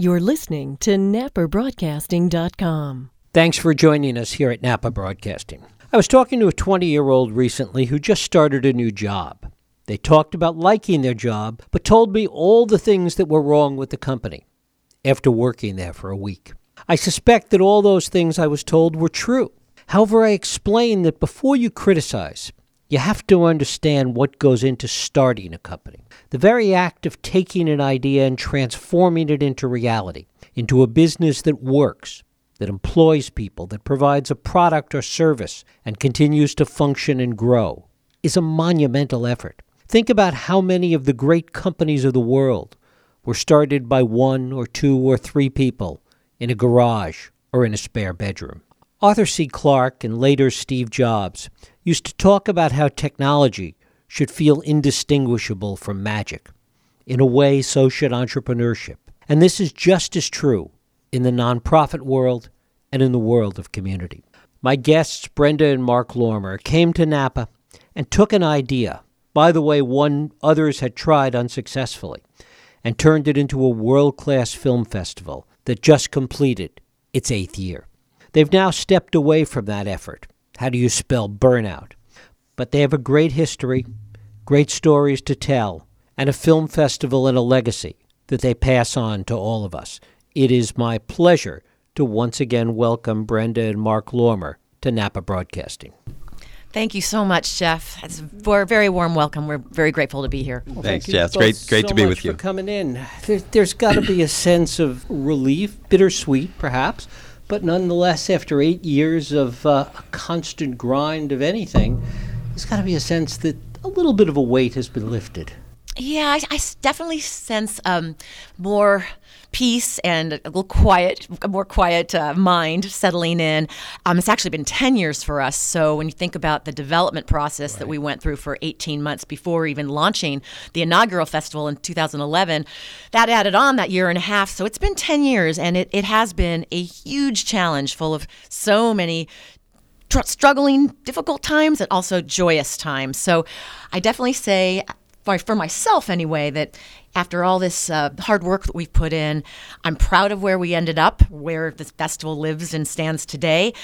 You're listening to NapaBroadcasting.com. Thanks for joining us here at Napa Broadcasting. I was talking to a 20 year old recently who just started a new job. They talked about liking their job, but told me all the things that were wrong with the company after working there for a week. I suspect that all those things I was told were true. However, I explained that before you criticize, you have to understand what goes into starting a company. The very act of taking an idea and transforming it into reality, into a business that works, that employs people, that provides a product or service, and continues to function and grow, is a monumental effort. Think about how many of the great companies of the world were started by one or two or three people in a garage or in a spare bedroom. Arthur C. Clarke and later Steve Jobs used to talk about how technology should feel indistinguishable from magic. In a way, so should entrepreneurship. And this is just as true in the nonprofit world and in the world of community. My guests, Brenda and Mark Lhormer, came to Napa and took an idea, by the way, one others had tried unsuccessfully, and turned it into a world class film festival that just completed its eighth year. They've now stepped away from that effort. How do you spell burnout? But they have a great history, great stories to tell, and a film festival and a legacy that they pass on to all of us. It is my pleasure to once again welcome Brenda and Mark Lhormer to Napa Broadcasting. Thank you so much, Jeff. It's a very warm welcome. We're very grateful to be here. Well, Thanks, thank Jeff. It's great- great so to be much with you. For coming in, there, there's got to be a sense of relief, bittersweet perhaps, but nonetheless, after eight years of uh, a constant grind of anything, there's got to be a sense that a little bit of a weight has been lifted. Yeah, I definitely sense um, more peace and a little quiet, a more quiet uh, mind settling in. Um, it's actually been 10 years for us. So when you think about the development process that we went through for 18 months before even launching the inaugural festival in 2011, that added on that year and a half. So it's been 10 years and it, it has been a huge challenge full of so many struggling, difficult times, and also joyous times. So I definitely say, for, for myself anyway, that after all this uh, hard work that we've put in, I'm proud of where we ended up, where this festival lives and stands today.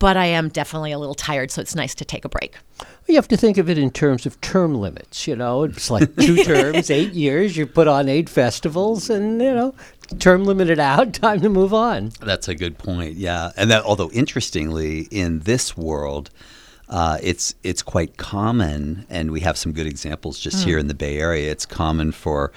But I am definitely a little tired, so it's nice to take a break. You have to think of it in terms of term limits. You know, it's like two terms, eight years. You put on eight festivals, and you know, term limited out. Time to move on. That's a good point. Yeah, and that although interestingly, in this world, uh, it's it's quite common, and we have some good examples just here in the Bay Area. It's common for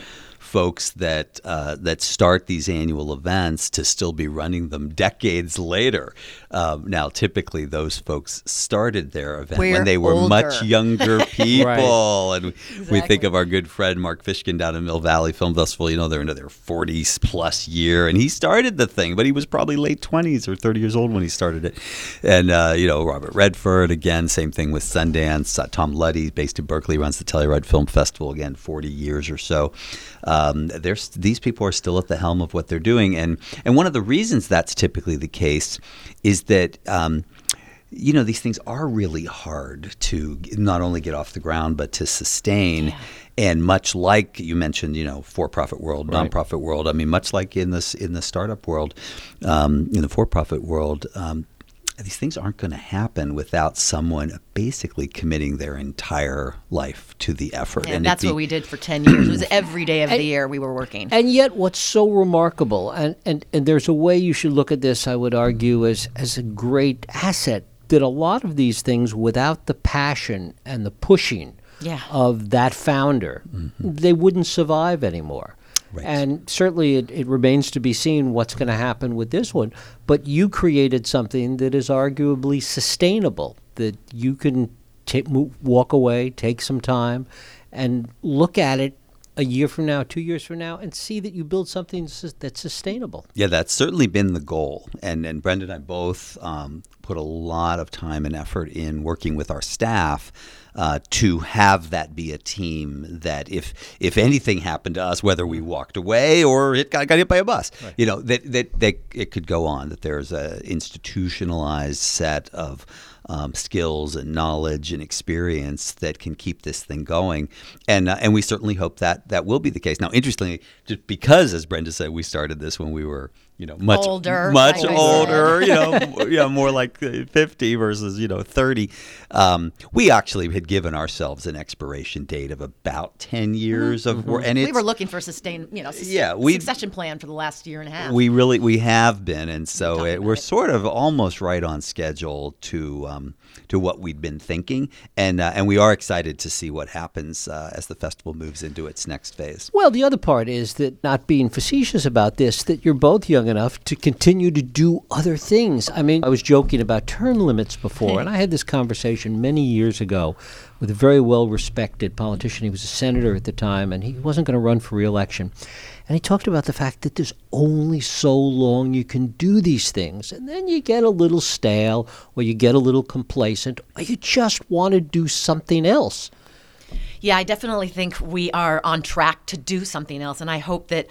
folks that uh, that start these annual events to still be running them decades later. Um, now, typically, those folks started their event We're when they were much younger people, and we, we think of our good friend Mark Fishkin down in Mill Valley Film Festival. You know, they're into their 40s plus year, and he started the thing, but he was probably late 20s or 30 years old when he started it. And uh, you know, Robert Redford again, same thing with Sundance. Uh, Tom Luddy, based in Berkeley, runs the Telluride Film Festival again, 40 years or so. Um, there's these people are still at the helm of what they're doing, and and one of the reasons that's typically the case is that. Um, you know these things are really hard to not only get off the ground but to sustain. And much like you mentioned you know for-profit world nonprofit world i mean much like in this in the startup world um, in the for-profit world um, these things aren't going to happen without someone basically committing their entire life to the effort And it that's be- what we did for 10 years. It was every day of the year we were working. And yet, what's so remarkable, and, and, and there's a way you should look at this, I would argue, as, as a great asset, that a lot of these things, without the passion and the pushing Yeah. of that founder, mm-hmm. they wouldn't survive anymore. Right. And certainly it, it remains to be seen what's going to happen with this one. But you created something that is arguably sustainable, that you can ta- move, walk away, take some time, and look at it a year from now, two years from now, and see that you build something that's sustainable. Yeah, that's certainly been the goal. And and Brenda and I both um, put a lot of time and effort in working with our staff uh, to have that be a team that if if anything happened to us, whether we walked away or it got, got hit by a bus, right. you know that, that that it could go on. That there's a institutionalized set of um, skills and knowledge and experience that can keep this thing going. And uh, and we certainly hope that that will be the case. Now, interestingly, just because, as Brenda said, we started this when we were you know much older, much older, you know, you know, more like fifty versus you know thirty. Um, we actually had given ourselves an expiration date of about ten years mm-hmm. of, and we were looking for a sustain, you know, yeah, we succession plan for the last year and a half. We really we have been, and so it, we're it. sort of almost right on schedule to. Um, to what we'd been thinking, and uh, and we are excited to see what happens uh, as the festival moves into its next phase. Well, the other part is that not being facetious about this, that you're both young enough to continue to do other things. I mean, I was joking about term limits before, and I had this conversation many years ago with a very well respected politician. He was a senator at the time, and he wasn't going to run for reelection. And he talked about the fact that there's only so long you can do these things. And then you get a little stale, or you get a little complacent, or you just want to do something else. Yeah, I definitely think we are on track to do something else. And I hope that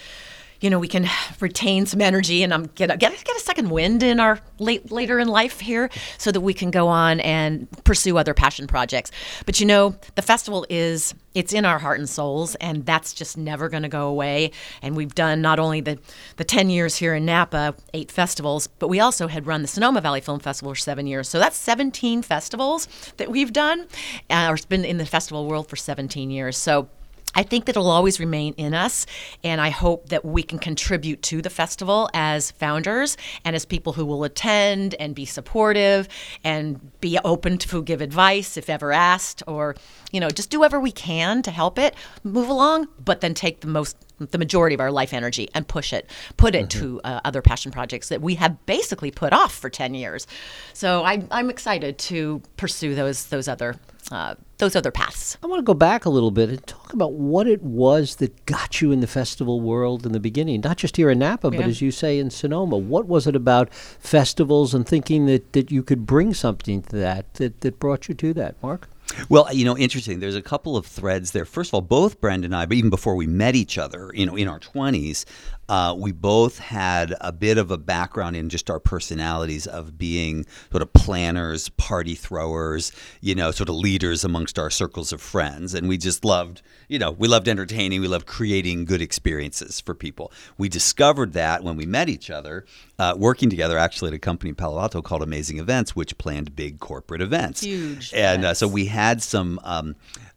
you know, we can retain some energy and um, get a, get a, get a second wind in our late later in life here, so that we can go on and pursue other passion projects. But you know, the festival is it's in our heart and souls, and that's just never going to go away. And we've done not only the the ten years here in Napa, eight festivals, but we also had run the Sonoma Valley Film Festival for seven years. So that's seventeen festivals that we've done, uh, or it's been in the festival world for seventeen years. So I think that it'll always remain in us, and I hope that we can contribute to the festival as founders and as people who will attend and be supportive and be open to give advice if ever asked, or you know, just do whatever we can to help it move along, but then take the most the majority of our life energy and push it, put it mm-hmm. to uh, other passion projects that we have basically put off for 10 years. So I, I'm excited to pursue those those other uh, those other paths. I want to go back a little bit and talk about what it was that got you in the festival world in the beginning, not just here in Napa, yeah. but as you say in Sonoma. What was it about festivals and thinking that, that you could bring something to that, that that brought you to that, Mark? Well, you know, interesting. There's a couple of threads there. First of all, both Brenda and I, but even before we met each other, you know, in our 20s, uh, we both had a bit of a background in just our personalities of being sort of planners, party throwers, you know, sort of leaders amongst our circles of friends. And we just loved, you know, we loved entertaining, we loved creating good experiences for people. We discovered that when we met each other, uh, working together actually at a company in Palo Alto called Amazing Events, which planned big corporate events. Huge. And uh, so we had some. Um,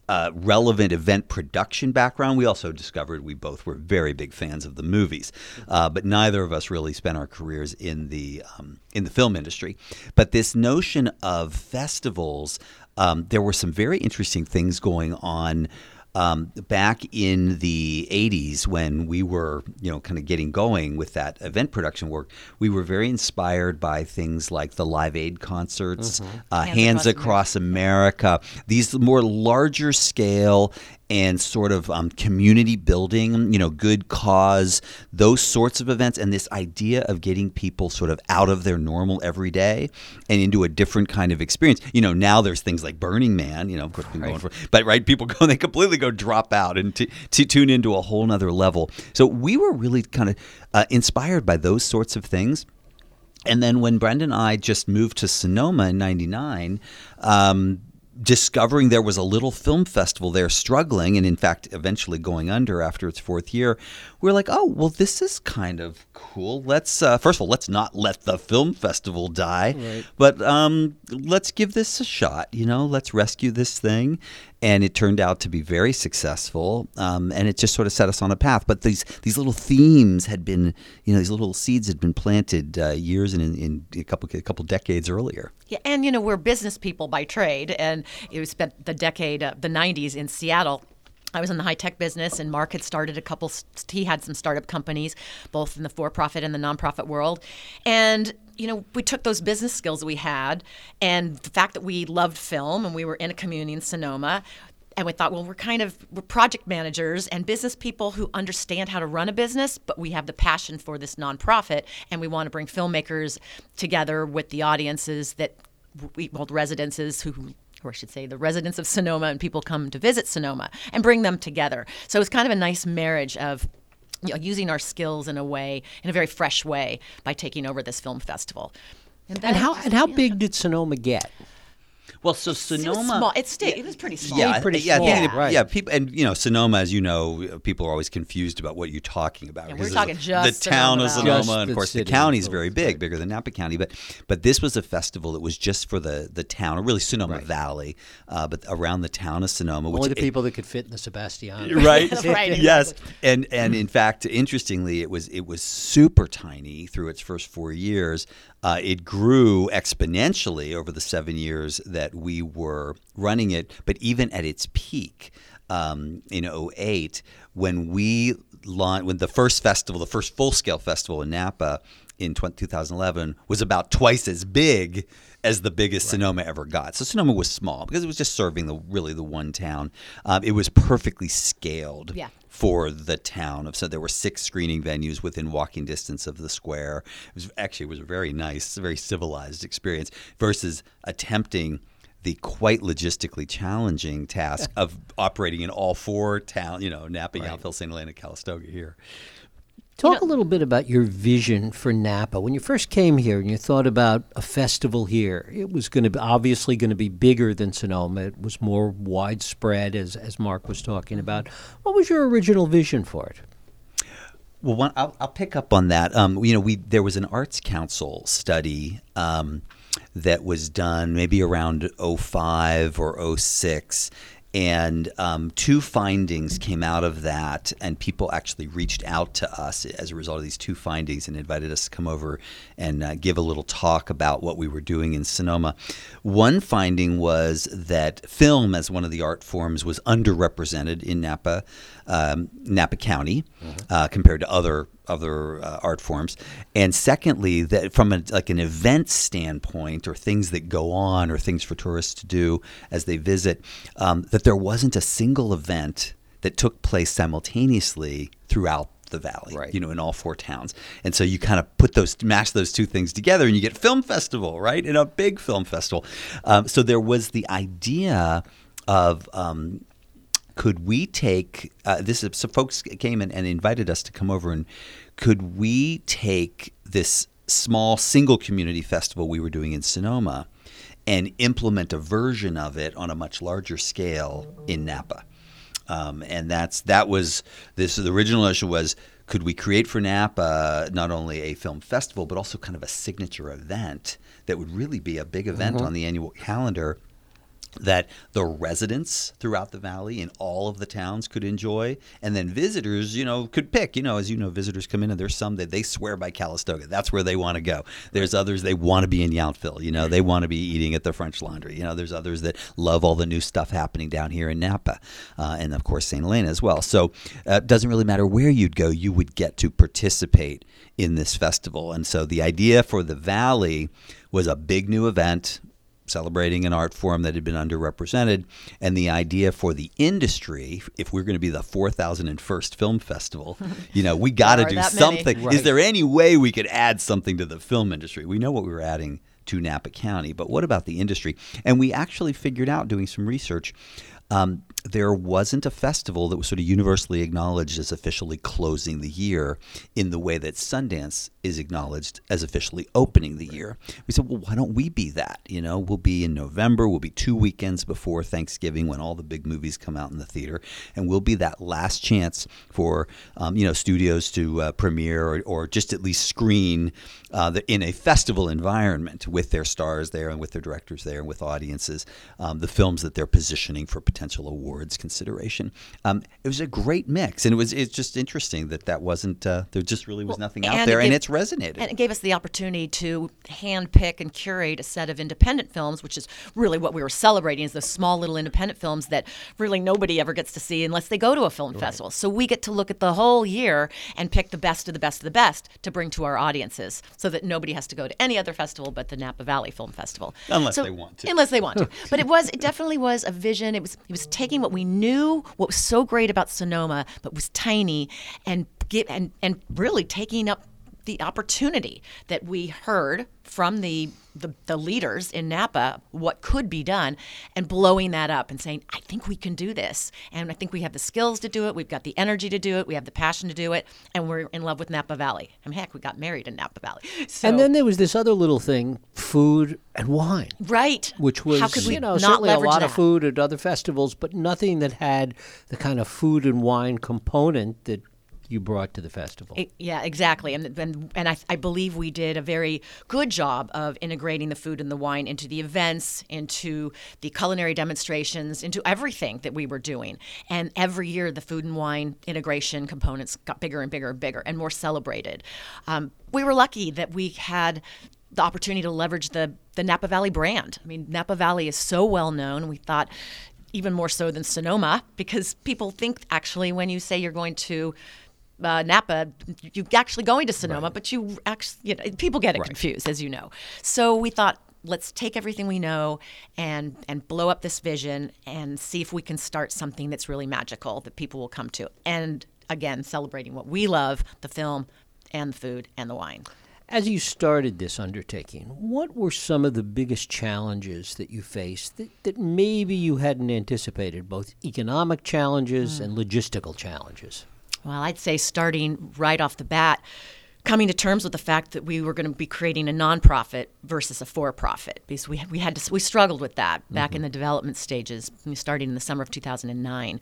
uh, relevant event production background. We also discovered we both were very big fans of the movies, uh, but neither of us really spent our careers in the um, in the film industry. But this notion of festivals, um, there were some very interesting things going on um, back in the 80s when we were you know kind of getting going with that event production work we were very inspired by things like the live aid concerts mm-hmm. uh, hands, hands, across, across america. america these more larger scale and sort of um, community building, you know, good cause, those sorts of events, and this idea of getting people sort of out of their normal everyday and into a different kind of experience. You know, now there's things like Burning Man, you know, of course, been right. going for, but right, people go, they completely go drop out and t- t- tune into a whole nother level. So we were really kind of uh, inspired by those sorts of things. And then when Brenda and I just moved to Sonoma in '99, um, discovering there was a little film festival there struggling and in fact eventually going under after its fourth year we are like oh well this is kind of cool. Let's uh, first of all let's not let the film festival die right. but um, let's give this a shot you know? Let's rescue this thing and it turned out to be very successful. Um, and it just sort of set us on a path. But these these little themes had been, you know, these little seeds had been planted uh, years and in, in, a couple a couple decades earlier. Yeah, and you know we're business people by trade, and we spent the decade, uh, the '90s in Seattle I was in the high tech business, and Mark had started a couple. He had some startup companies, both in the for profit and the nonprofit world. And you know, we took those business skills we had and the fact that we loved film and we were in a community in Sonoma and we thought, well, we're kind of we're project managers and business people who understand how to run a business, but we have the passion for this nonprofit, and we want to bring filmmakers together with the audiences that we the residences who or I should say, the residents of Sonoma and people come to visit Sonoma and bring them together. So it's kind of a nice marriage of using our skills in a way, in a very fresh way, by taking over this film festival. And, and how and how yeah. big did Sonoma get? Well, so Sonoma, it small. It, stayed, it was pretty small. Yeah, pretty yeah, small. Yeah, right. yeah, people, and you know, Sonoma, as you know, people are always confused about what you're talking about. Yeah, we're talking just the town Sonoma of Sonoma, just and of course, the county is very big, bigger than Napa County. But but this was a festival that was just for the the town, or really Sonoma right. Valley, uh, but around the town of Sonoma. Only which the people that could fit in the Sebastiani. right? right. Yes, and and in fact, interestingly, it was it was super tiny through its first four years. Uh, it grew exponentially over the seven years that we were running it. But even at its peak um, in 08, when we launched, when the first festival, the first full scale festival in Napa in 2011 was about twice as big as the biggest right. Sonoma ever got. So Sonoma was small because it was just serving the really the one town. Um, it was perfectly scaled. Yeah for the town. Of so there were six screening venues within walking distance of the square. It was actually it was a very nice very civilized experience versus attempting the quite logistically challenging task of operating in all four town you know napa right. yountville st helena calistoga here Talk you know, a little bit about your vision for Napa. When you first came here and you thought about a festival here, it was going to be obviously going to be bigger than Sonoma. It was more widespread, as as Mark was talking about. What was your original vision for it? Well, one, I'll, I'll, pick up on that. Um, you know, we there was an Arts Council study um, that was done maybe around 05 or 06 and um, two findings came out of that, and people actually reached out to us as a result of these two findings and invited us to come over and uh, give a little talk about what we were doing in Sonoma. One finding was that film, as one of the art forms, was underrepresented in Napa, um, Napa County, mm-hmm. uh, compared to other other uh, art forms, and secondly, that from a, like an event standpoint, or things that go on, or things for tourists to do as they visit, um, that there wasn't a single event that took place simultaneously throughout the valley, right. you know, in all four towns. And so you kind of put those, mash those two things together, and you get film festival, right, in a big film festival. Um, so there was the idea of um, could we take uh, this? Is, so folks came and, and invited us to come over, and could we take this small single community festival we were doing in Sonoma and implement a version of it on a much larger scale in Napa? Um, and that's that was this. The original issue was could we create for Napa not only a film festival but also kind of a signature event that would really be a big event mm-hmm. on the annual calendar that the residents throughout the valley in all of the towns could enjoy. And then visitors you know could pick. You know as you know visitors come in and there's some that they swear by calistoga. That's where they want to go. There's others they want to be in yountville you know they want to be eating at the french laundry. You know there's others that love all the new stuff happening down here in napa uh, and of course st helena as well. So uh, it doesn't really matter where you'd go you would get to participate in this festival. And so the idea for the valley was a big new event celebrating an art form that had been underrepresented. And the idea for the industry, if we're going to be the 4001st film festival, you know, we got to do something. Right. Is there any way we could add something to the film industry? We know what we were adding to Napa County, but what about the industry? And we actually figured out doing some research. Um, there wasn't a festival that was sort of universally acknowledged as officially closing the year in the way that Sundance is acknowledged as officially opening the year. We said, well, why don't we be that? You know, we'll be in November, we'll be two weekends before Thanksgiving when all the big movies come out in the theater, and we'll be that last chance for, um, you know, studios to uh, premiere or, or, just at least screen uh, the, in a festival environment with their stars there and with their directors there and with audiences um, the films that they're positioning for potential awards awards consideration. Um, it was a great mix, and it was it's just interesting that that wasn't uh, there. Just really was well, nothing out there, it and it's resonated. And it gave us the opportunity to hand pick and curate a set of independent films, which is really what we were celebrating: is the small little independent films that really nobody ever gets to see unless they go to a film right. festival. So we get to look at the whole year and pick the best of the best of the best to bring to our audiences, so that nobody has to go to any other festival but the Napa Valley Film Festival. Unless so, they want to. Unless they want to. but it was it definitely was a vision. It was it was taking what we knew, what was so great about Sonoma, but was tiny, and get and and really taking up the opportunity that we heard from the, the, the leaders in Napa what could be done and blowing that up and saying, I think we can do this. And I think we have the skills to do it. We've got the energy to do it. We have the passion to do it. And we're in love with Napa Valley. I mean, heck, we got married in Napa Valley. So, and then there was this other little thing food and wine. Right. Which was, How could we you know, not certainly a lot that? of food at other festivals, but nothing that had the kind of food and wine component that you brought to the festival. It- yeah, exactly. And and, and I, I believe we did a very good job of integrating the food and the wine into the events, into the culinary demonstrations, into everything that we were doing. And every year, the food and wine integration components got bigger and bigger and bigger and more celebrated. Um, we were lucky that we had the opportunity to leverage the the Napa Valley brand. I mean, Napa Valley is so well known. We thought even more so than Sonoma because people think actually when you say you're going to uh, Napa, you're actually going to Sonoma, but you actually, you know, people get it confused, as you know. So we thought, let's take everything we know and and blow up this vision and see if we can start something that's really magical that people will come to. And again, celebrating what we love: the film and the food and the wine. As you started this undertaking, what were some of the biggest challenges that you faced that, that maybe you hadn't anticipated, both economic challenges and logistical challenges? Well, I'd say starting right off the bat, coming to terms with the fact that we were going to be creating a nonprofit versus a for-profit because we we had to we struggled with that back in mm-hmm. the development stages, starting in the summer of 2009.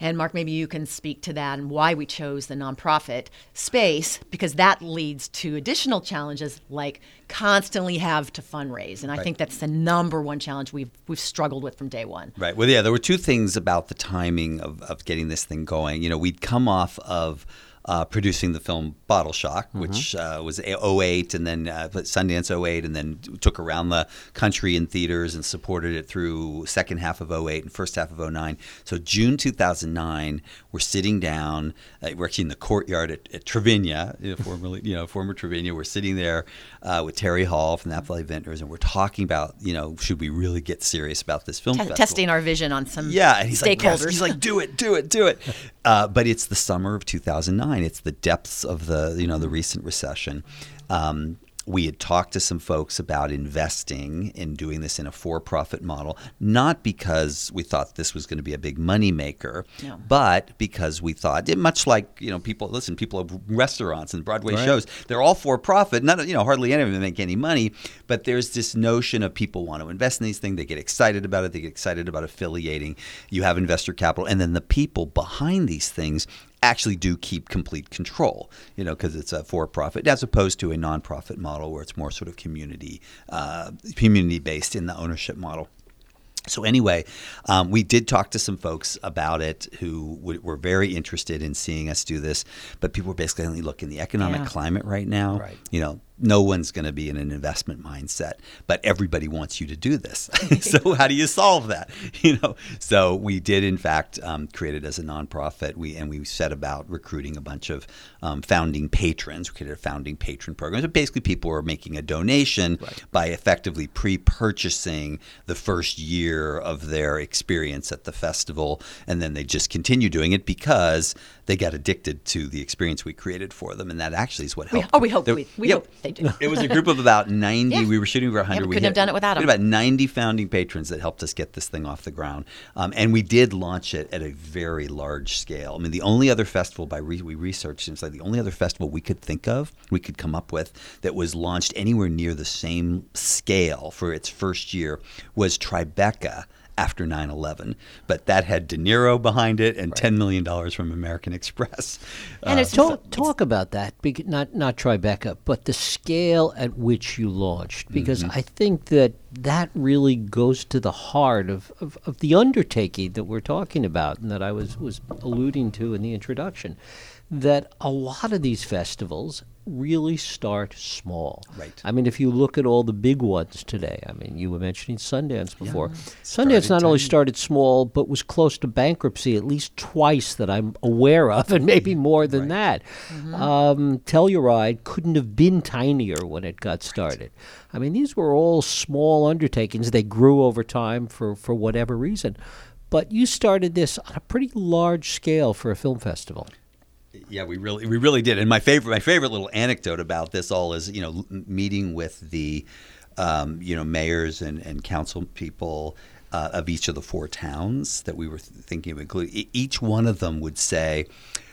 And Mark, maybe you can speak to that and why we chose the nonprofit space because that leads to additional challenges like constantly have to fundraise, and I think that's the number one challenge we've we've struggled with from day one. Right. Well, yeah, there were two things about the timing of, of getting this thing going. You know, we'd come off of uh, producing the film Bottle Shock, which uh, was 08 and then uh, Sundance 08 and then took around the country in theaters and supported it through second half of 08 and first half of 09. So June 2009, we're sitting down, uh, we're actually in the courtyard at, at Tra Vigne, you know, formerly, you know, former Tra Vigne. We're sitting there uh, with Terry Hall from the Napa Valley Vintners and we're talking about, you know, should we really get serious about this film festival? testing our vision on some Yeah, and he's like, stakeholders. yes. he's like, do it, do it, do it. Uh, but it's the summer of 2009. It's the depths of the you know the recent recession. Um, we had talked to some folks about investing in doing this in a for-profit model, not because we thought this was going to be a big money maker, No. but because we thought, it, much like you know, people listen, people have restaurants and Broadway Right. shows, they're all for-profit. Not you know, hardly any of them make any money, but there's this notion of people want to invest in these things. They get excited about it. They get excited about affiliating. You have investor capital, and then the people behind these things actually do keep complete control, you know, because it's a for-profit as opposed to a nonprofit model where it's more sort of community, uh, community-based in the ownership model. So anyway, um, we did talk to some folks about it who w- were very interested in seeing us do this, but people were basically only looking the economic Yeah. climate right now. Right. You know, no one's going to be in an investment mindset, but everybody wants you to do this. so how do you solve that? You know, so we did in fact um, create it as a nonprofit. We and we set about recruiting a bunch of um, founding patrons. We created a founding patron program. So basically, people were making a donation by effectively pre-purchasing the first year of their experience at the festival, and then they just continue doing it because they got addicted to the experience we created for them, and that actually is what We- helped. oh, we hope we- we yeah, hope they do. It was a group of about ninety. Yeah. We were shooting for hundred. Yeah, we we couldn't have done it without we had 'em. about ninety founding patrons that helped us get this thing off the ground, um, and we did launch it at a very large scale. I mean, the only other festival by re- we researched, it's like the only other festival we could think of, we could come up with that was launched anywhere near the same scale for its first year was Tribeca after 9-11 but that had de niro behind it and $10 million from american express. And Uh, it's Talk, talk about that, not not Tribeca, but the scale at which you launched, because I think that that really goes to the heart of, of, of the undertaking that we're talking about, and that I was was alluding to in the introduction. That a lot of these festivals really start small. Right. I mean, if you look at all the big ones today, I mean, you were mentioning Sundance before. Sundance Started not only started small, but was close to bankruptcy at least twice that I'm aware of, and maybe more than that. Um, Telluride couldn't have been tinier when it got started. I mean, these were all small undertakings. They grew over time for, for whatever reason. but you started this on a pretty large scale for a film festival. Yeah, we really we really did. And my favorite my favorite little anecdote about this all is you know meeting with the um, you know mayors and and council people. Uh, of each of the four towns that we were thinking of including, each one of them would say,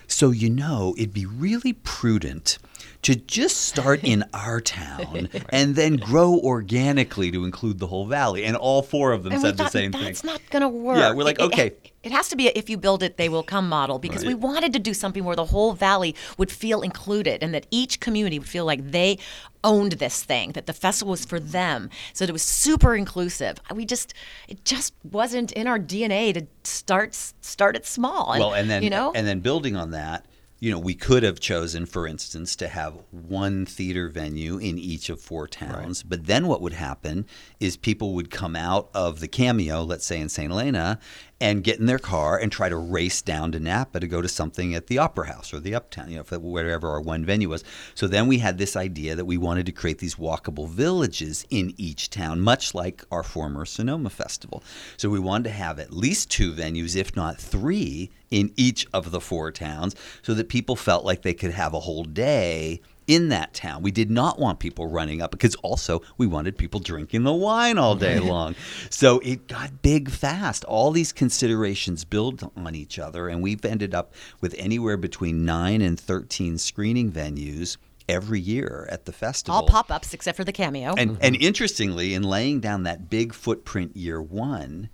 "So you know, it'd be really prudent to just start in our town right. and then grow organically to include the whole valley. And all four of them and said the same that's thing. That's not going to work. Yeah, we're like, okay. It, it, has to be a, if you build it, they will come model because right. we wanted to do something where the whole valley would feel included and that each community would feel like they owned this thing, that the festival was for them. So it was super inclusive. We just, it just wasn't in our DNA to start start it small. And, well, and then you know, and then building on that you know, we could have chosen, for instance, to have one theater venue in each of four towns. Right. But then what would happen is people would come out of the cameo, let's say in St. Helena, and get in their car and try to race down to Napa to go to something at the Opera House or the Uptown, you know, wherever our one venue was. So then we had this idea that we wanted to create these walkable villages in each town, much like our former Sonoma Festival. So we wanted to have at least two venues, if not three, in each of the four towns so that people felt like they could have a whole day in that town. We did not want people running up because also we wanted people drinking the wine all day long. So it got big fast. All these considerations build on each other, and we've ended up with anywhere between nine and 13 screening venues every year at the festival. All pop ups except for the cameo. And, mm-hmm. and interestingly, in laying down that big footprint year one,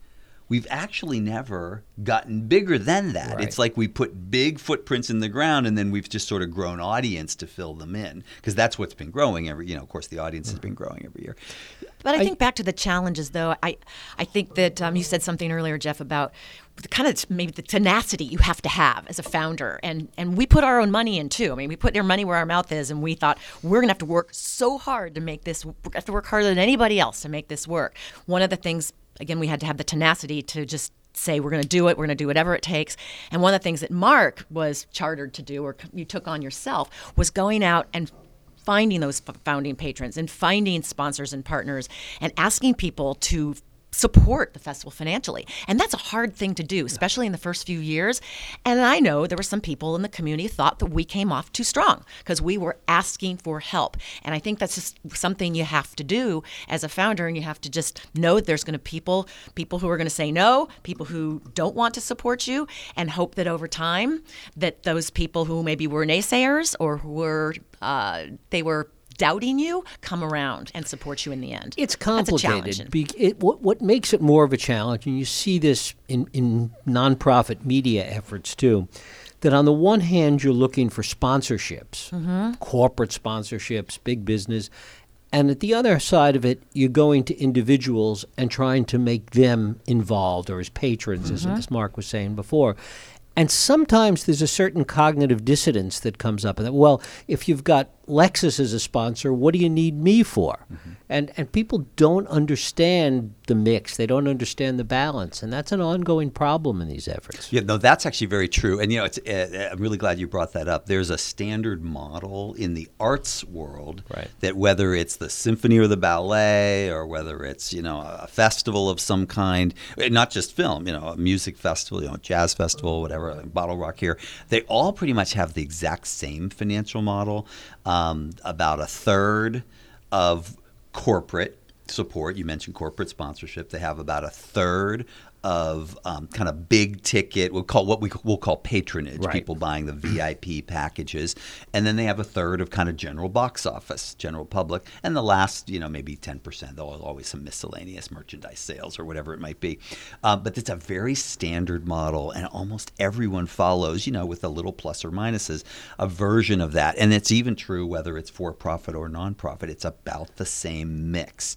we've actually never gotten bigger than that. Right. It's like we put big footprints in the ground and then we've just sort of grown audience to fill them in because that's what's been growing every you know of course the audience has been growing every year. But I, I think back to the challenges though. I I think that um, you said something earlier Jeff about the kind of maybe the tenacity you have to have as a founder and and we put our own money in too. I mean we put our money where our mouth is and we thought we're going to have to work so hard to make this We have to work harder than anybody else to make this work. One of the things again, we had to have the tenacity to just say we're going to do it we're going to do whatever it takes and one of the things that mark was chartered to do or you took on yourself was going out and finding those founding patrons and finding sponsors and partners and asking people to support the festival financially. And that's a hard thing to do, especially in the first few years. And I know there were some people in the community thought that we came off too strong because we were asking for help. And I think that's just something you have to do as a founder and you have to just know that there's going to people people who are going to say no, people who don't want to support you and hope that over time that those people who maybe were naysayers or who were uh, they were doubting you come around and support you in the end. It's complicated. Be, it, what, what makes it more of a challenge, and you see this in, in nonprofit media efforts too, that on the one hand, you're looking for sponsorships, mm-hmm. corporate sponsorships, big business. And at the other side of it, you're going to individuals and trying to make them involved or as patrons, mm-hmm. as, as Mark was saying before. And sometimes there's a certain cognitive dissonance that comes up. That well, if you've got Lexus is a sponsor, what do you need me for? Mm-hmm. And and people don't understand the mix. They don't understand the balance, and that's an ongoing problem in these efforts. Yeah, no, that's actually very true. And you know, it's, uh, I'm really glad you brought that up. There's a standard model in the arts world right. that whether it's the symphony or the ballet, or whether it's you know a festival of some kind, eh, not just film, you know, a music festival, you know, jazz festival, whatever, like Bottle Rock here, they all pretty much have the exact same financial model. Um, about a third of corporate support. You mentioned corporate sponsorship. They have about a third of um, kind of big ticket, we'll call what we will call patronage, right. people buying the VIP packages, and then they have a third of kind of general box office, general public, and the last, you know, maybe ten percent. There's always some miscellaneous merchandise sales or whatever it might be, uh, but it's a very standard model, and almost everyone follows, you know, with a little plus or minuses, a version of that, and it's even true whether it's for profit or nonprofit. It's about the same mix,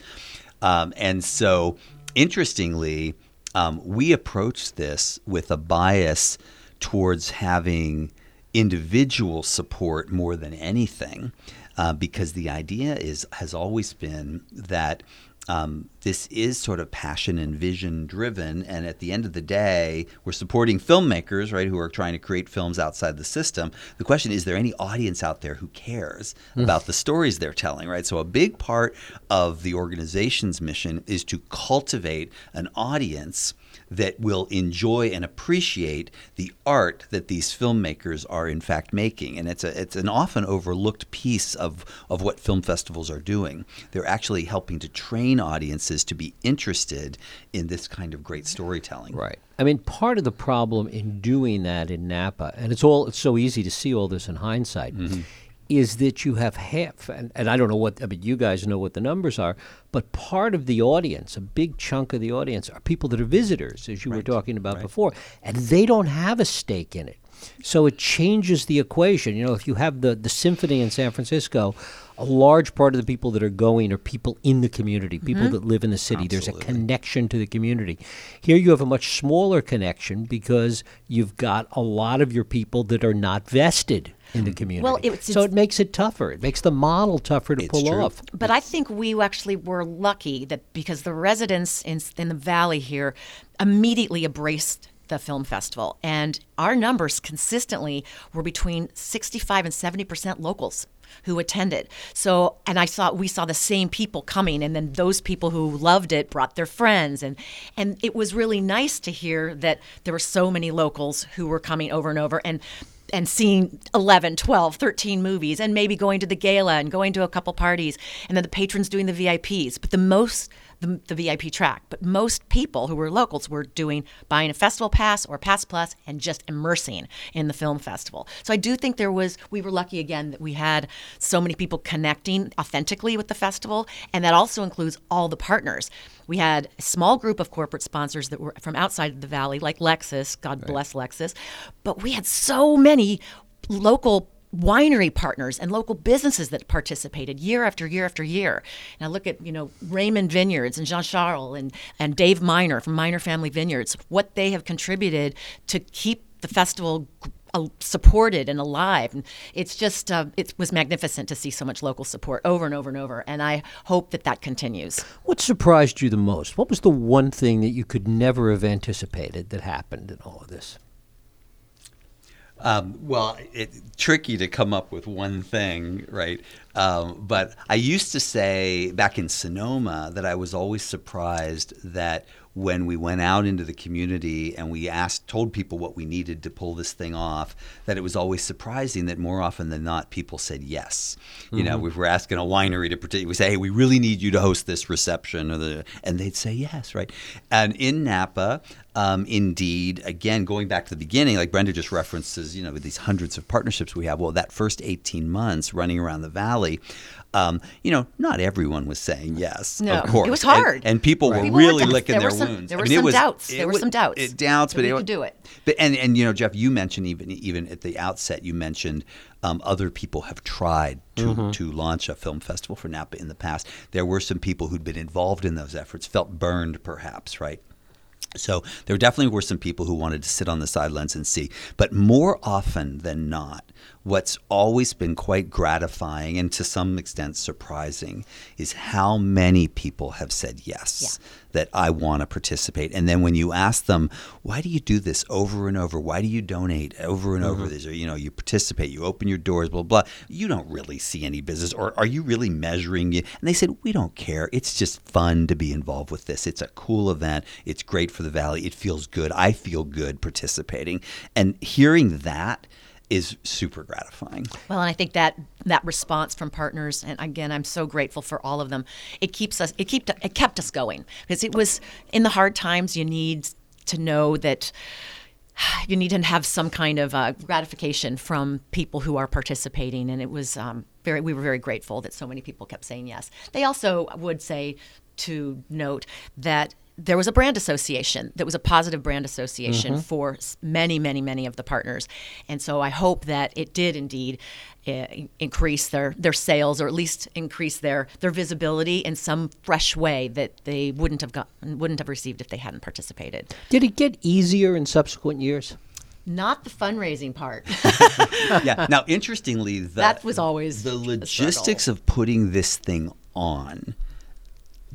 um, and so interestingly um, we approach this with a bias towards having individual support more than anything, uh, because the idea is has always been that um, this is sort of passion and vision driven. And at the end of the day, we're supporting filmmakers, right, who are trying to create films outside the system. The question is there any audience out there who cares mm. about the stories they're telling, right? So, a big part of the organization's mission is to cultivate an audience that will enjoy and appreciate the art that these filmmakers are in fact making. And it's a it's an often overlooked piece of, of what film festivals are doing. They're actually helping to train audiences to be interested in this kind of great storytelling. Right. I mean, part of the problem in doing that in Napa, and it's all it's so easy to see all this in hindsight. Mm-hmm is that you have half, and, and I don't know what, I mean, you guys know what the numbers are, but part of the audience, a big chunk of the audience, are people that are visitors, as you right. were talking about right. before, and they don't have a stake in it. So it changes the equation. You know, if you have the, the symphony in San Francisco, a large part of the people that are going are people in the community, people mm-hmm. that live in the city. Absolutely. There's a connection to the community. Here you have a much smaller connection because you've got a lot of your people that are not vested in the hmm. community. Well, it's, so it makes it tougher. It makes the model tougher to pull true. off. But I think we actually were lucky that because the residents in, in the valley here immediately embraced the film festival and our numbers consistently were between 65 and 70 percent locals who attended. So, and I saw we saw the same people coming, and then those people who loved it brought their friends, and and it was really nice to hear that there were so many locals who were coming over and over, and and seeing 11, 12, 13 movies and maybe going to the gala and going to a couple parties and then the patrons doing the VIPs. But the most the, the VIP track. But most people who were locals were doing buying a festival pass or pass plus and just immersing in the film festival. So I do think there was we were lucky again that we had so many people connecting authentically with the festival, and that also includes all the partners. We had a small group of corporate sponsors that were from outside of the valley, like Lexus. God right. bless Lexus. But we had so many local winery partners and local businesses that participated year after year after year. And I look at, you know, Raymond Vineyards and Jean Charles and, and Dave Miner from Miner Family Vineyards, what they have contributed to keep the festival uh, supported and alive. And it's just, uh, it was magnificent to see so much local support over and over and over. And I hope that that continues. What surprised you the most? What was the one thing that you could never have anticipated that happened in all of this? Um, well, it's tricky to come up with one thing, right? Um, but I used to say back in Sonoma that I was always surprised that when we went out into the community and we asked, told people what we needed to pull this thing off, that it was always surprising that more often than not people said yes. Mm-hmm. You know, mm-hmm. we were asking a winery to participate. We say, hey, we really need you to host this reception, or the, and they'd say yes, right? And in Napa, um, indeed, again, going back to the beginning, like Brenda just references, you know, with these hundreds of partnerships we have. Well, that first 18 months running around the valley, um, you know, not everyone was saying yes. No, of course. it was hard, and, and people right. were people really were licking there their some, wounds. There were I mean, some was, doubts. There were some doubts. It, doubts, but we it, could do it. But and and you know, Jeff, you mentioned even even at the outset, you mentioned um, other people have tried to, mm-hmm. to launch a film festival for Napa in the past. There were some people who'd been involved in those efforts, felt burned, perhaps, right? So there definitely were some people who wanted to sit on the sidelines and see. But more often than not, what's always been quite gratifying and to some extent surprising is how many people have said yes, yeah. that I want to participate. And then when you ask them, why do you do this over and over? Why do you donate over and mm-hmm. over? These are, you know, you participate, you open your doors, blah, blah, blah. You don't really see any business. Or are you really measuring it? And they said, we don't care. It's just fun to be involved with this. It's a cool event. It's great for the Valley. It feels good. I feel good participating. And hearing that – is super gratifying. Well, and I think that that response from partners, and again, I'm so grateful for all of them. It keeps us, it kept, it kept us going because it was in the hard times. You need to know that you need to have some kind of uh, gratification from people who are participating, and it was um, very. We were very grateful that so many people kept saying yes. They also would say to note that there was a brand association that was a positive brand association mm-hmm. for many, many, many of the partners. And so I hope that it did indeed uh, increase their, their sales or at least increase their, their visibility in some fresh way that they wouldn't have got, wouldn't have received if they hadn't participated. Did it get easier in subsequent years? Not the fundraising part. yeah. Now, interestingly, the, that was always the logistics of putting this thing on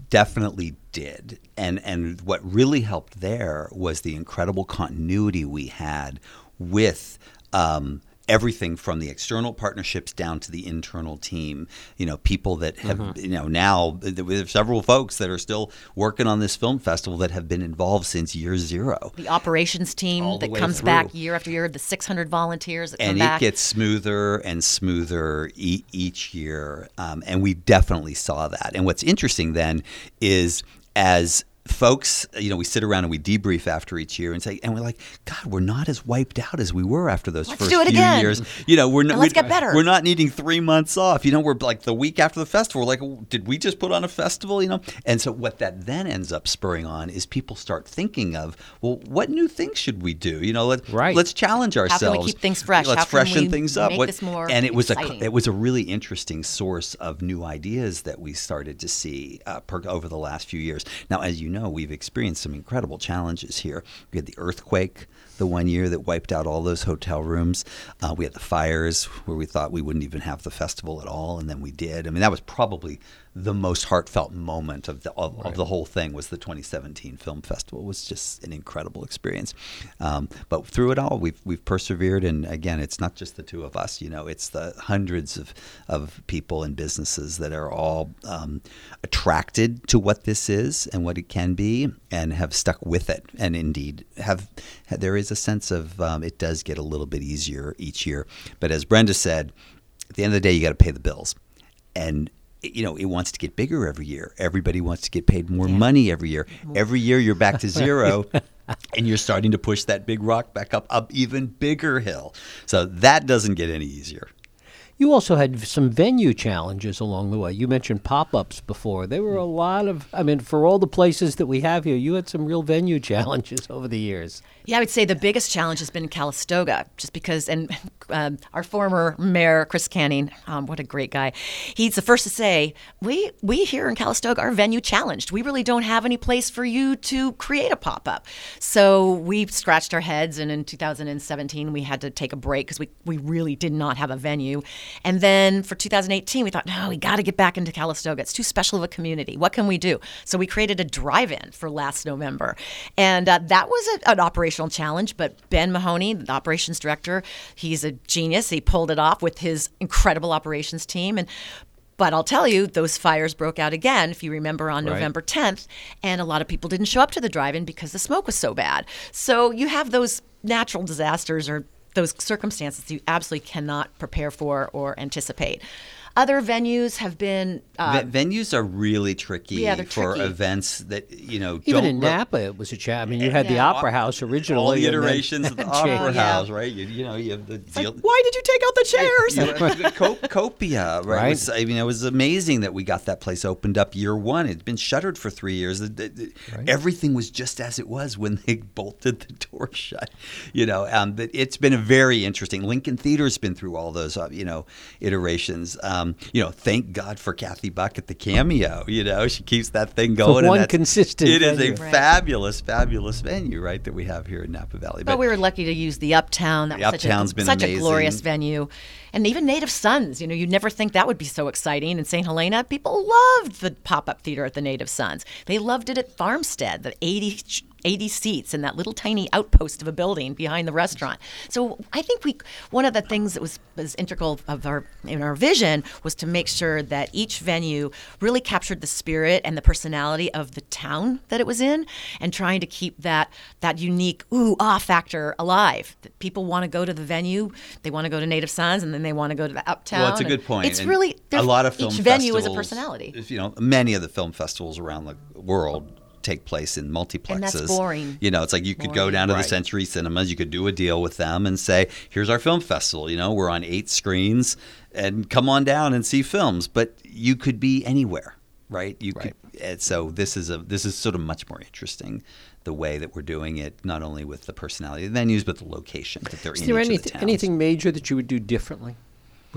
definitely did. And and what really helped there was the incredible continuity we had with um, everything from the external partnerships down to the internal team. You know, people that have, mm-hmm. you know, now we have several folks that are still working on this film festival that have been involved since year zero. The operations team that comes through. back year after year, the 600 volunteers that and come back. it gets smoother and smoother e- each year. Um, and we definitely saw that. And what's interesting then is as folks, you know, we sit around and we debrief after each year and say, and we're like, God, we're not as wiped out as we were after those let's first few again. years. You know, we're not. Let's get better. We're not needing three months off. You know, we're like the week after the festival. We're like, did we just put on a festival? You know, and so what that then ends up spurring on is people start thinking of, well, what new things should we do? You know, let, right. let's challenge ourselves. How can we keep things fresh? Let's How freshen things up. Make what, this more and it was exciting. a it was a really interesting source of new ideas that we started to see uh, per, over the last few years. Now, as you know, we've experienced some incredible challenges here. We had the earthquake the one year that wiped out all those hotel rooms. Uh, we had the fires where we thought we wouldn't even have the festival at all, and then we did. I mean, that was probably the most heartfelt moment of the of, right. of, the whole thing was the 2017 film festival. It was just an incredible experience. Um, but through it all, we've we've persevered, and again, it's not just the two of us. You know, it's the hundreds of of people and businesses that are all um, attracted to what this is and what it can be, and have stuck with it. And indeed, have there is a sense of um, it does get a little bit easier each year. But as Brenda said, at the end of the day, you got to pay the bills, and you know, it wants to get bigger every year. Everybody wants to get paid more yeah. money every year. Every year you're back to zero and you're starting to push that big rock back up up even bigger hill. So that doesn't get any easier. You also had some venue challenges along the way. You mentioned pop ups before. There were a lot of, I mean, for all the places that we have here, you had some real venue challenges over the years. Yeah, I would say the biggest challenge has been Calistoga, just because, and um, our former mayor, Chris Canning, um, what a great guy. He's the first to say, we, we here in Calistoga are venue challenged. We really don't have any place for you to create a pop up. So we scratched our heads, and in 2017, we had to take a break because we, we really did not have a venue. And then for 2018, we thought, no, we got to get back into Calistoga. It's too special of a community. What can we do? So we created a drive in for last November. And uh, that was a, an operational challenge, but Ben Mahoney, the operations director, he's a genius. He pulled it off with his incredible operations team. And but I'll tell you, those fires broke out again, if you remember, on right. November 10th, and a lot of people didn't show up to the drive in because the smoke was so bad. So you have those natural disasters or those circumstances you absolutely cannot prepare for or anticipate. Other venues have been uh, v- venues are really tricky yeah, for tricky. events that you know. Even in Napa, it was a chat. I mean, you had yeah. the Opera House originally. All the iterations of the Opera House, right? You, you, know, you have the deal. Like, Why did you take out the chairs? Yeah, Copia, right? right. Was, I mean, it was amazing that we got that place opened up year one. It'd been shuttered for three years. right. Everything was just as it was when they bolted the door shut. You know, um, but it's been a very interesting. Lincoln Theater's been through all those, uh, you know, iterations. Um, um, you know, thank God for Kathy Buck at the cameo. You know, she keeps that thing going. For one consistent. It venue. is a right. fabulous, fabulous venue, right, that we have here in Napa Valley. But, but we were lucky to use the Uptown. That the was Uptown's such, a, such a glorious venue, and even Native Sons. You know, you'd never think that would be so exciting in St. Helena. People loved the pop-up theater at the Native Sons. They loved it at Farmstead, the 80 80 seats in that little tiny outpost of a building behind the restaurant. So I think we one of the things that was, was integral of our in our vision was to make sure that each venue really captured the spirit and the personality of the town that it was in and trying to keep that that unique ooh ah factor alive. That people want to go to the venue, they want to go to Native Sons and then they want to go to the uptown. Well, it's a good point. It's and really a lot of film each venue is a personality. You know, many of the film festivals around the world take place in multiplexes. And that's boring. You know, it's like you could go down to right. the Century Cinemas, you could do a deal with them and say, "Here's our film festival. You know, we're on eight screens, and come on down and see films." But you could be anywhere, right? You right. could. so this is a this is sort of much more interesting the way that we're doing it, not only with the personality of the venues, but the location that they're is in. Is there anything, anything major that you would do differently?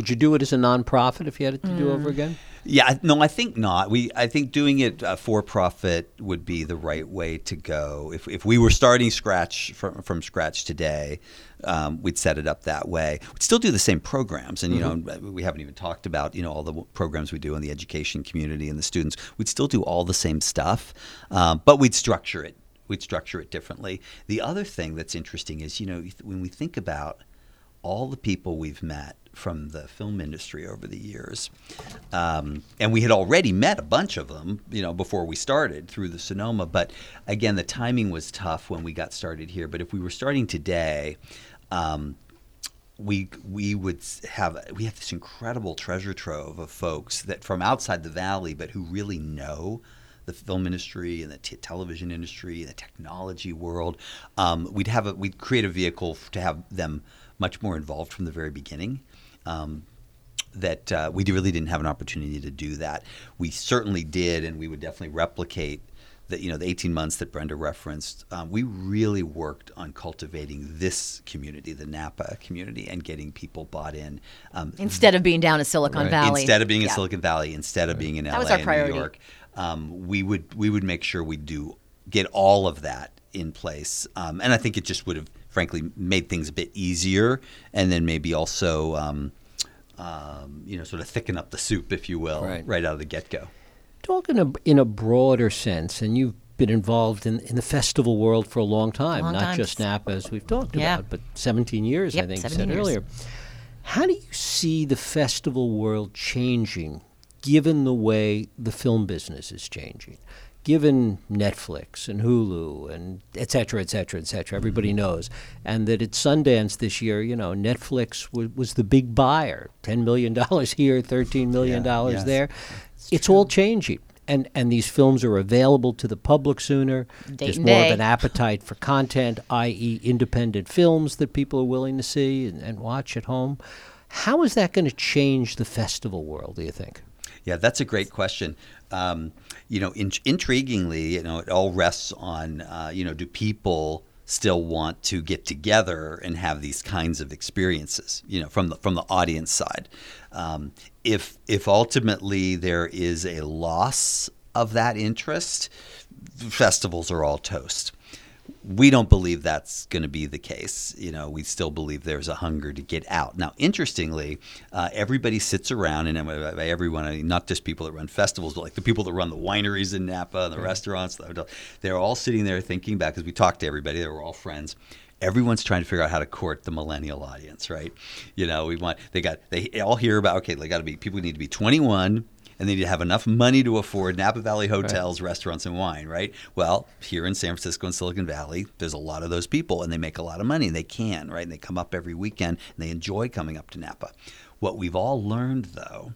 Would you do it as a nonprofit if you had it to mm. do over again? Yeah, no, I think not. We, I think doing it uh, for profit would be the right way to go. If, if we were starting scratch from, from scratch today, um, we'd set it up that way. We'd still do the same programs, and you mm-hmm. know, we haven't even talked about you know all the programs we do in the education community and the students. We'd still do all the same stuff, um, but we'd structure it. We'd structure it differently. The other thing that's interesting is you know when we think about all the people we've met from the film industry over the years. Um, and we had already met a bunch of them, you know, before we started through the Sonoma. But again, the timing was tough when we got started here. But if we were starting today, um, we we would have we have this incredible treasure trove of folks that from outside the valley, but who really know the film industry and the t- television industry and the technology world. Um, we'd have a, we'd create a vehicle to have them much more involved from the very beginning. Um, that uh, we really didn't have an opportunity to do that. We certainly did, and we would definitely replicate that. You know, the 18 months that Brenda referenced, um, we really worked on cultivating this community, the Napa community, and getting people bought in. Um, instead of being down in Silicon right. Valley, instead of being yeah. in Silicon Valley, instead of being in that LA and New York, um, we would we would make sure we do get all of that in place, um, and I think it just would have frankly made things a bit easier, and then maybe also um, um, you know sort of thicken up the soup, if you will, right, right out of the get go. Talking a, in a broader sense, and you've been involved in, in the festival world for a long time, long not time. just Napa as we've talked yeah. about, but 17 years, yep, I think you said years. earlier. How do you see the festival world changing given the way the film business is changing? Given Netflix and Hulu and et cetera, et cetera, et cetera, everybody mm-hmm. knows, and that at Sundance this year, you know, Netflix was, was the big buyer, $10 million here, $13 million yeah, yes. there. It's, it's all changing. And, and these films are available to the public sooner. Day There's more day. of an appetite for content, i.e., independent films that people are willing to see and, and watch at home. How is that going to change the festival world, do you think? Yeah, that's a great question. Um, you know, in, intriguingly, you know, it all rests on, uh, you know, do people still want to get together and have these kinds of experiences, you know, from the from the audience side. Um, if if ultimately there is a loss of that interest, festivals are all toast we don't believe that's going to be the case. You know, we still believe there's a hunger to get out. Now, interestingly, uh, everybody sits around, and by everyone, I mean, not just people that run festivals, but like the people that run the wineries in Napa and the right. restaurants, the they're all sitting there thinking back because we talked to everybody. They were all friends everyone's trying to figure out how to court the millennial audience, right? You know, we want they got they all hear about okay, they got to be people need to be 21 and they need to have enough money to afford Napa Valley hotels, right. restaurants, and wine, right? Well, here in San Francisco and Silicon Valley, there's a lot of those people, and they make a lot of money, and they can, right? And they come up every weekend, and they enjoy coming up to Napa. What we've all learned, though,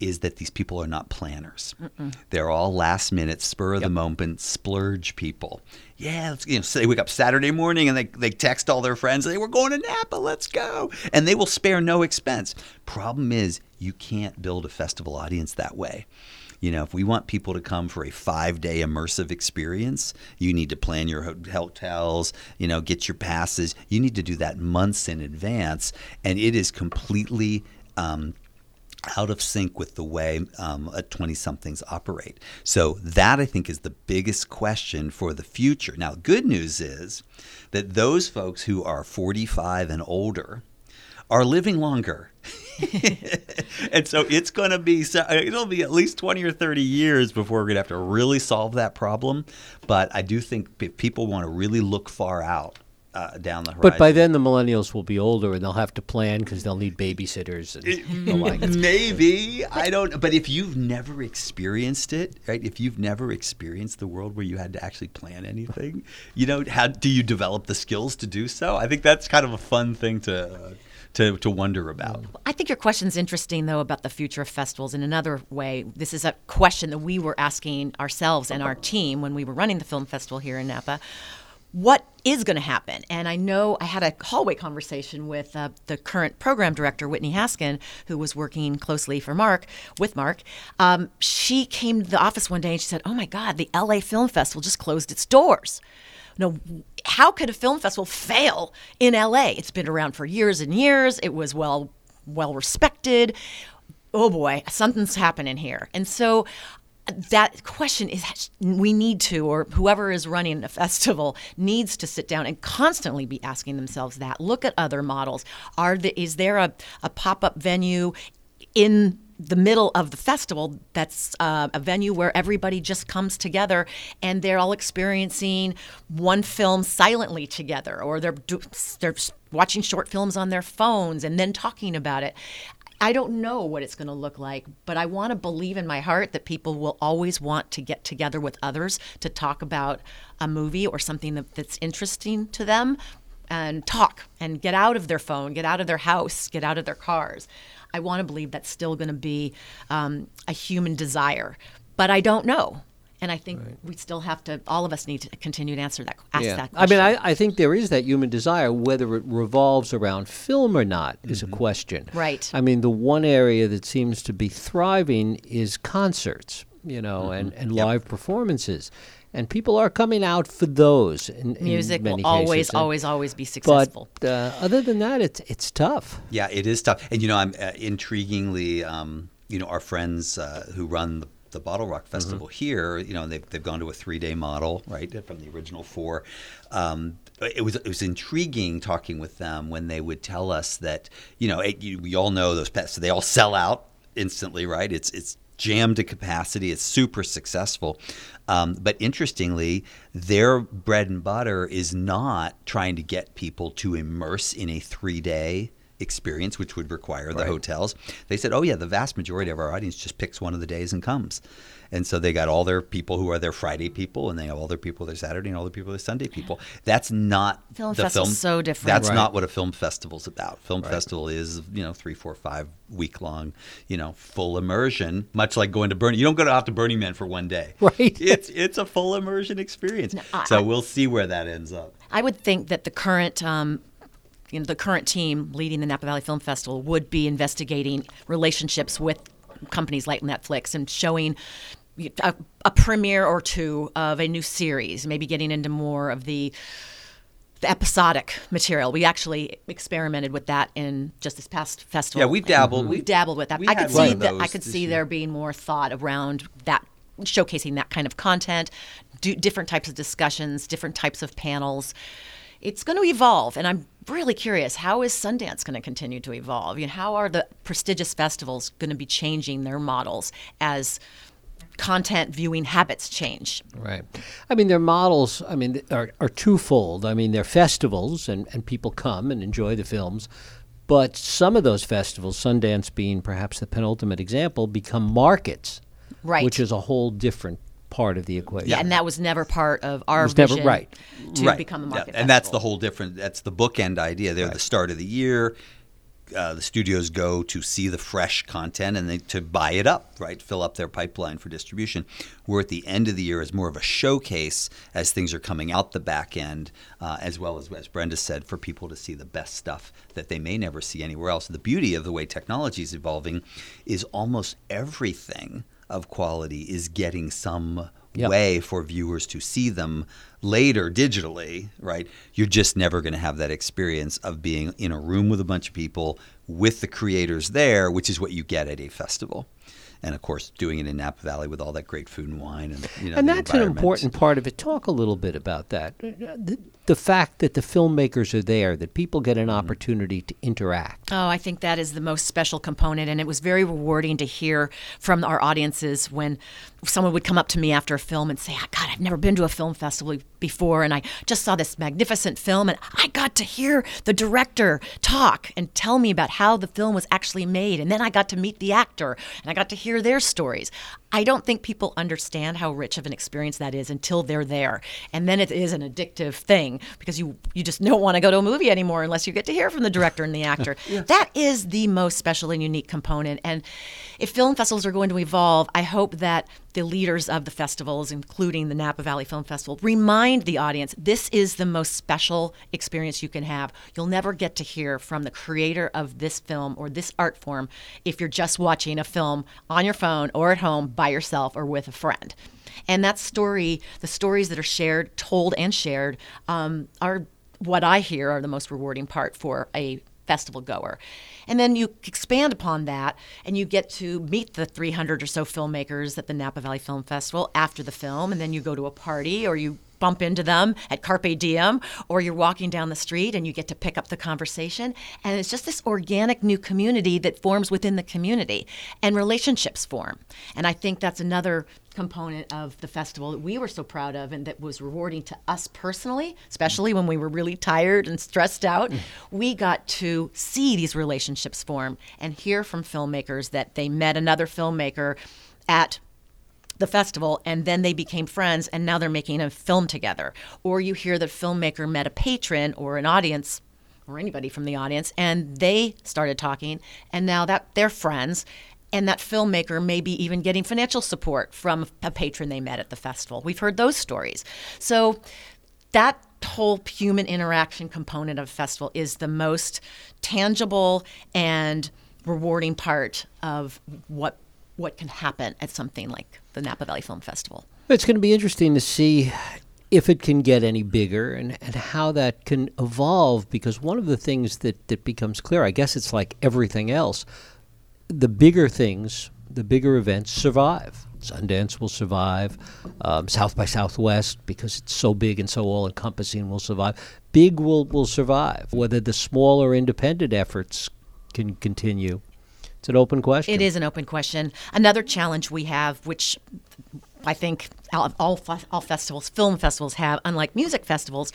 is that these people are not planners. Mm-mm. They're all last minute, spur of yep. the moment, splurge people. Yeah, let's, you know, so they wake up Saturday morning and they, they text all their friends, they we're going to Napa, let's go. And they will spare no expense. Problem is, you can't build a festival audience that way. You know, if we want people to come for a five day immersive experience, you need to plan your hotels, you know, get your passes. You need to do that months in advance. And it is completely um, out of sync with the way um, 20 somethings operate. So, that I think is the biggest question for the future. Now, good news is that those folks who are 45 and older are living longer. and so it's going to be it'll be at least 20 or 30 years before we're going to have to really solve that problem but i do think if people want to really look far out uh, down the horizon. But by then, the millennials will be older and they'll have to plan because they'll need babysitters and the like. Maybe I don't. But if you've never experienced it, right? If you've never experienced the world where you had to actually plan anything, you know, how do you develop the skills to do so? I think that's kind of a fun thing to. Uh, to, to wonder about. I think your question is interesting, though, about the future of festivals. In another way, this is a question that we were asking ourselves and our team when we were running the film festival here in Napa what is going to happen. And I know I had a hallway conversation with uh, the current program director, Whitney Haskin, who was working closely for Mark, with Mark. Um, she came to the office one day and she said, Oh my God, the LA Film Festival just closed its doors. No, how could a film festival fail in LA? It's been around for years and years. It was well well respected. Oh boy, something's happening here. And so that question is we need to or whoever is running a festival needs to sit down and constantly be asking themselves that. Look at other models. Are the, is there a, a pop-up venue in the middle of the festival that's uh, a venue where everybody just comes together and they're all experiencing one film silently together or they're they're watching short films on their phones and then talking about it I don't know what it's going to look like, but I want to believe in my heart that people will always want to get together with others to talk about a movie or something that, that's interesting to them and talk and get out of their phone, get out of their house, get out of their cars. I want to believe that's still going to be um, a human desire, but I don't know. And I think right. we still have to, all of us need to continue to answer that, ask yeah. that question. I mean, I, I, think there is that human desire. Whether it revolves around film or not is mm-hmm. a question. Right. I mean, the one area that seems to be thriving is concerts, you know, mm-hmm. and, and yep. live performances. And people are coming out for those. In, Music in will always, cases. always, always be successful. But uh, other than that, it's it's tough. Yeah, it is tough. And you know, I'm uh, intriguingly, um, you know, our friends uh, who run the the Bottle Rock Festival mm-hmm. here, you know, they've, they've gone to a three day model, right, from the original four. Um, it was it was intriguing talking with them when they would tell us that you know it, you, we all know those pets so they all sell out instantly, right? It's it's jammed to capacity. It's super successful. Um, but interestingly, their bread and butter is not trying to get people to immerse in a three day experience, which would require the right. hotels. They said, oh, yeah, the vast majority of our audience just picks one of the days and comes. And so they got all their people who are their Friday people, and they have all their people their Saturday, and all their people their Sunday people. That's not film the film. so different. That's right. not what a film festival's about. Film right. festival is you know three, four, five week long, you know, full immersion. Much like going to Burning, you don't go out to Burning Man for one day. Right. It's it's a full immersion experience. No, I, so we'll see where that ends up. I would think that the current um, you know, the current team leading the Napa Valley Film Festival would be investigating relationships with companies like Netflix and showing a, a premiere or two of a new series, maybe getting into more of the the episodic material. We actually experimented with that in just this past festival. Yeah, we dabbled. Mm-hmm. We dabbled with that. I could see that. I could see year. there being more thought around that, showcasing that kind of content, do different types of discussions, different types of panels. It's going to evolve, and I'm really curious how is Sundance going to continue to evolve? You know, how are the prestigious festivals going to be changing their models as content viewing habits change? Right. I mean, their models, I mean, are, are twofold. I mean, they're festivals, and, and people come and enjoy the films. But some of those festivals, Sundance being perhaps the penultimate example, become markets, right. which is a whole different part of the equation. Yeah, and that was never part of our was vision never right to right. become a market. Yeah. And that's the whole different. That's the bookend idea. They're right. the start of the year. Uh, the studios go to see the fresh content and they, to buy it up, right? Fill up their pipeline for distribution. We're at the end of the year as more of a showcase as things are coming out the back end, uh, as well as, as Brenda said, for people to see the best stuff that they may never see anywhere else. The beauty of the way technology is evolving is almost everything of quality is getting some yep. way for viewers to see them later digitally, right? You're just never going to have that experience of being in a room with a bunch of people with the creators there, which is what you get at a festival and of course doing it in Napa Valley with all that great food and wine and you know and that's an important part of it. Talk a little bit about that. Uh, uh, the, the, fact that the filmmakers are there, that people get an mm-hmm. opportunity to interact. Oh, I think that is the most special component, and it was very rewarding to hear from our audiences when someone would come up to me after a film and say, oh, "God, I've never been to a film festival before, and I just saw this magnificent film, and I got to hear the director talk and tell me about how the film was actually made, and then I got to meet the actor, and I got to hear their stories." I don't think people understand how rich of an experience that is until they're there. And then it is an addictive thing because you you just don't want to go to a movie anymore unless you get to hear from the director and the actor. yeah. That is the most special and unique component. And if film festivals are going to evolve, I hope that the leaders of the festivals, including the Napa Valley Film Festival, remind the audience this is the most special experience you can have. You'll never get to hear from the creator of this film or this art form if you're just watching a film on your phone or at home by yourself or with a friend. And that story, the stories that are shared, told, and shared, um, are what I hear are the most rewarding part for a festival goer. And then you expand upon that and you get to meet the 300 or so filmmakers at the Napa Valley Film Festival after the film. And then you go to a party or you bump into them at Carpe Diem, or you're walking down the street and you get to pick up the conversation. And it's just this organic new community that forms within the community and relationships form. And I think that's another component of the festival that we were so proud of and that was rewarding to us personally, especially when we were really tired and stressed out. We got to see these relationships form and hear from filmmakers that they met another filmmaker at the festival and then they became friends and now they're making a film together. Or you hear that filmmaker met a patron or an audience or anybody from the audience and they started talking and now that they're friends and that filmmaker may be even getting financial support from a patron they met at the festival. We've heard those stories. So that whole human interaction component of a festival is the most tangible and rewarding part of what what can happen at something like the Napa Valley Film Festival. It's going to be interesting to see if it can get any bigger and, and how that can evolve because one of the things that, that becomes clear, I guess it's like everything else, the bigger things, the bigger events survive. Sundance will survive. Um, South by Southwest, because it's so big and so all encompassing, will survive. Big will, will survive. Whether the smaller independent efforts can continue it's an open question. It is an open question. Another challenge we have, which I think all, all, all festivals, film festivals have, unlike music festivals,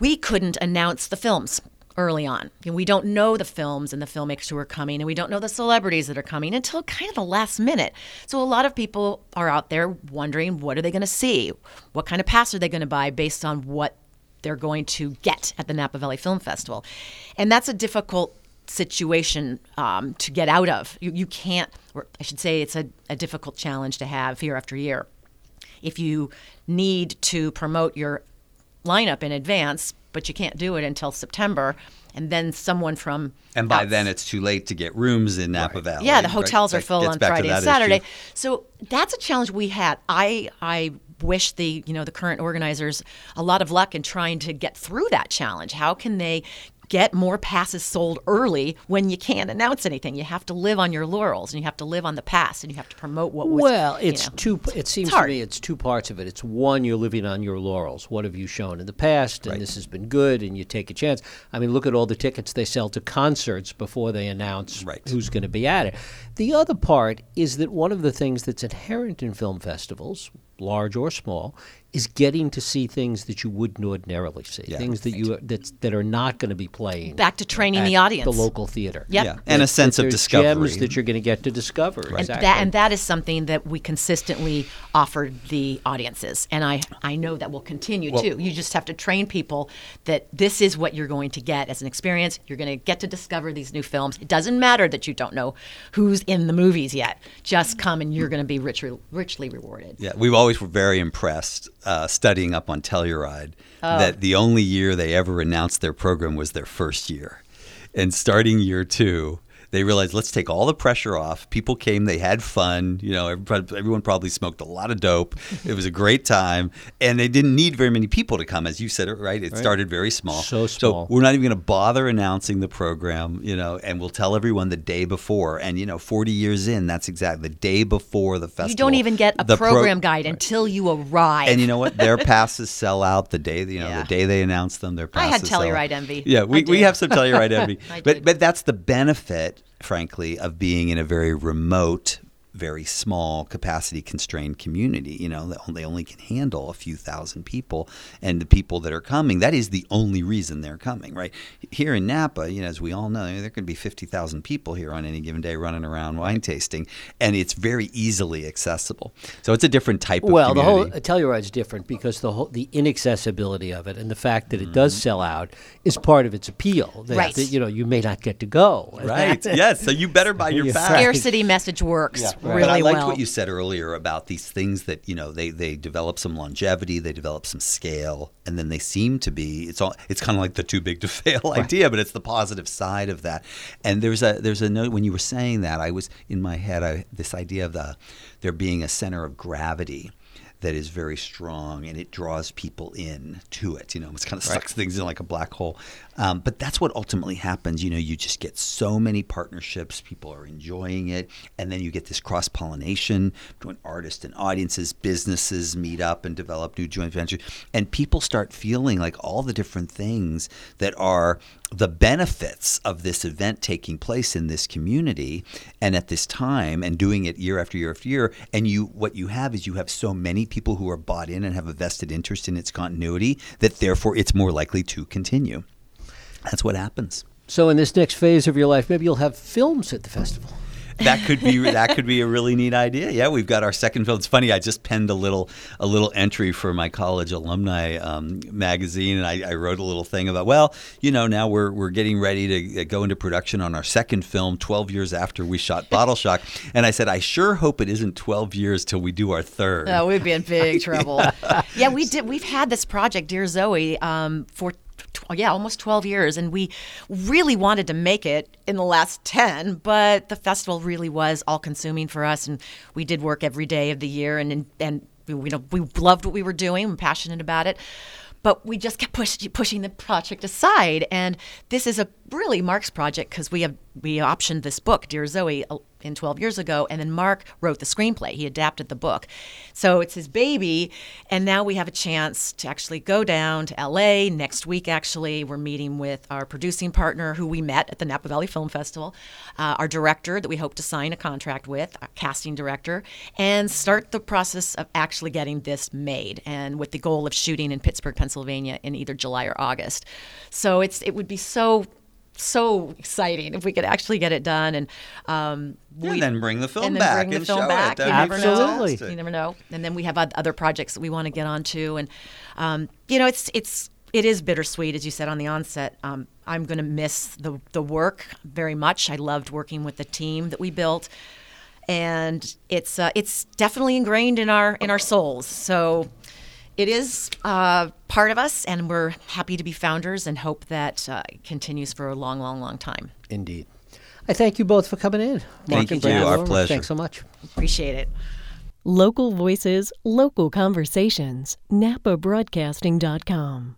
we couldn't announce the films early on. And we don't know the films and the filmmakers who are coming, and we don't know the celebrities that are coming until kind of the last minute. So a lot of people are out there wondering what are they going to see? What kind of pass are they going to buy based on what they're going to get at the Napa Valley Film Festival? And that's a difficult situation um, to get out of. You, you can't, or I should say, it's a, a difficult challenge to have year after year. If you need to promote your lineup in advance, but you can't do it until September, and then someone from and by then it's too late to get rooms in Napa right. Valley. Yeah, the hotels right? are full on Friday and Saturday. Issue. So that's a challenge we had. I I wish the you know the current organizers a lot of luck in trying to get through that challenge. How can they get more passes sold early when you can't announce anything. You have to live on your laurels and you have to live on the past and you have to promote what was. Well, it's you know, two. It seems to me it's two parts of it. It's one, you're living on your laurels. What have you shown in the past, and right. this has been good, and you take a chance. I mean, look at all the tickets they sell to concerts before they announce right. who's going to be at it. The other part is that one of the things that's inherent in film festivals, large or small, is getting to see things that you wouldn't ordinarily see, yeah. things that you that that are not going to be playing. Back to training the audience, the local theater. Yep. Yeah, and a sense of discovery. Gems that you're going to get to discover. Right. Exactly. And that and that is something that we consistently offer the audiences, and I I know that will continue well, too. You just have to train people that this is what you're going to get as an experience. You're going to get to discover these new films. It doesn't matter that you don't know who's in the movies yet. Just come and you're going to be richly richly rewarded. Yeah, we've always were very impressed uh, studying up on Telluride oh. that the only year they ever announced their program was their first year. And starting year two, they realized let's take all the pressure off. People came, they had fun. You know, everyone probably smoked a lot of dope. It was a great time, and they didn't need very many people to come, as you said it right. It right. started very small. So small. So we're not even going to bother announcing the program. You know, and we'll tell everyone the day before. And you know, 40 years in, that's exactly the day before the festival. You don't even get a program pro- guide until you arrive. And you know what? Their passes sell out the day. You know, yeah. the day they announce them. Their passes. I had Telluride envy. Yeah, we, we have some Telluride envy. but but that's the benefit frankly, of being in a very remote very small capacity constrained community you know they only can handle a few thousand people and the people that are coming that is the only reason they're coming right here in Napa you know as we all know there could be 50,000 people here on any given day running around wine tasting and it's very easily accessible so it's a different type of well community. the whole Telluride's different because the whole the inaccessibility of it and the fact that it mm-hmm. does sell out is part of its appeal that, right. that, you know you may not get to go right yes so you better buy your pass scarcity message works yeah. Really but I liked well. what you said earlier about these things that you know they they develop some longevity, they develop some scale, and then they seem to be. It's all. It's kind of like the too big to fail right. idea, but it's the positive side of that. And there's a there's a note when you were saying that I was in my head I, this idea of the there being a center of gravity that is very strong and it draws people in to it. You know, it kind of sucks right. things in like a black hole. Um, but that's what ultimately happens. You know, you just get so many partnerships, people are enjoying it, and then you get this cross pollination between artists and audiences, businesses meet up and develop new joint ventures, and people start feeling like all the different things that are the benefits of this event taking place in this community and at this time and doing it year after year after year. And you what you have is you have so many people who are bought in and have a vested interest in its continuity that therefore it's more likely to continue that's what happens so in this next phase of your life maybe you'll have films at the festival that could be that could be a really neat idea. Yeah, we've got our second film. It's funny. I just penned a little a little entry for my college alumni um, magazine, and I, I, wrote a little thing about well, you know, now we're we're getting ready to uh, go into production on our second film, 12 years after we shot Bottle Shock, and I said I sure hope it isn't 12 years till we do our third. No, we'd be in big trouble. yeah, we did. We've had this project, Dear Zoe, um, for yeah, almost 12 years. And we really wanted to make it in the last 10, but the festival really was all consuming for us. And we did work every day of the year and, and we, know, we loved what we were doing. I'm passionate about it but we just kept push, pushing the project aside. And this is a really Mark's project because we have we optioned this book, Dear Zoe, in 12 years ago, and then Mark wrote the screenplay. He adapted the book. So it's his baby, and now we have a chance to actually go down to LA next week. Actually, we're meeting with our producing partner who we met at the Napa Valley Film Festival, uh, our director that we hope to sign a contract with, our casting director, and start the process of actually getting this made, and with the goal of shooting in Pittsburgh, Pennsylvania in either July or August. So it's it would be so so exciting if we could actually get it done and um, we, and then bring the film and back bring the film back. You never know. You never know. And then we have other projects that we want to get onto, and um, you know, it's it's it is bittersweet, as you said on the onset. Um, I'm going to miss the the work very much. I loved working with the team that we built, and it's uh, it's definitely ingrained in our in our souls. So it is uh, part of us, and we're happy to be founders and hope that uh, continues for a long, long, long time. Indeed. I thank you both for coming in. Mark thank you. Our pleasure. Thanks so much. Appreciate it. Local voices, local conversations. NapaBroadcasting.com.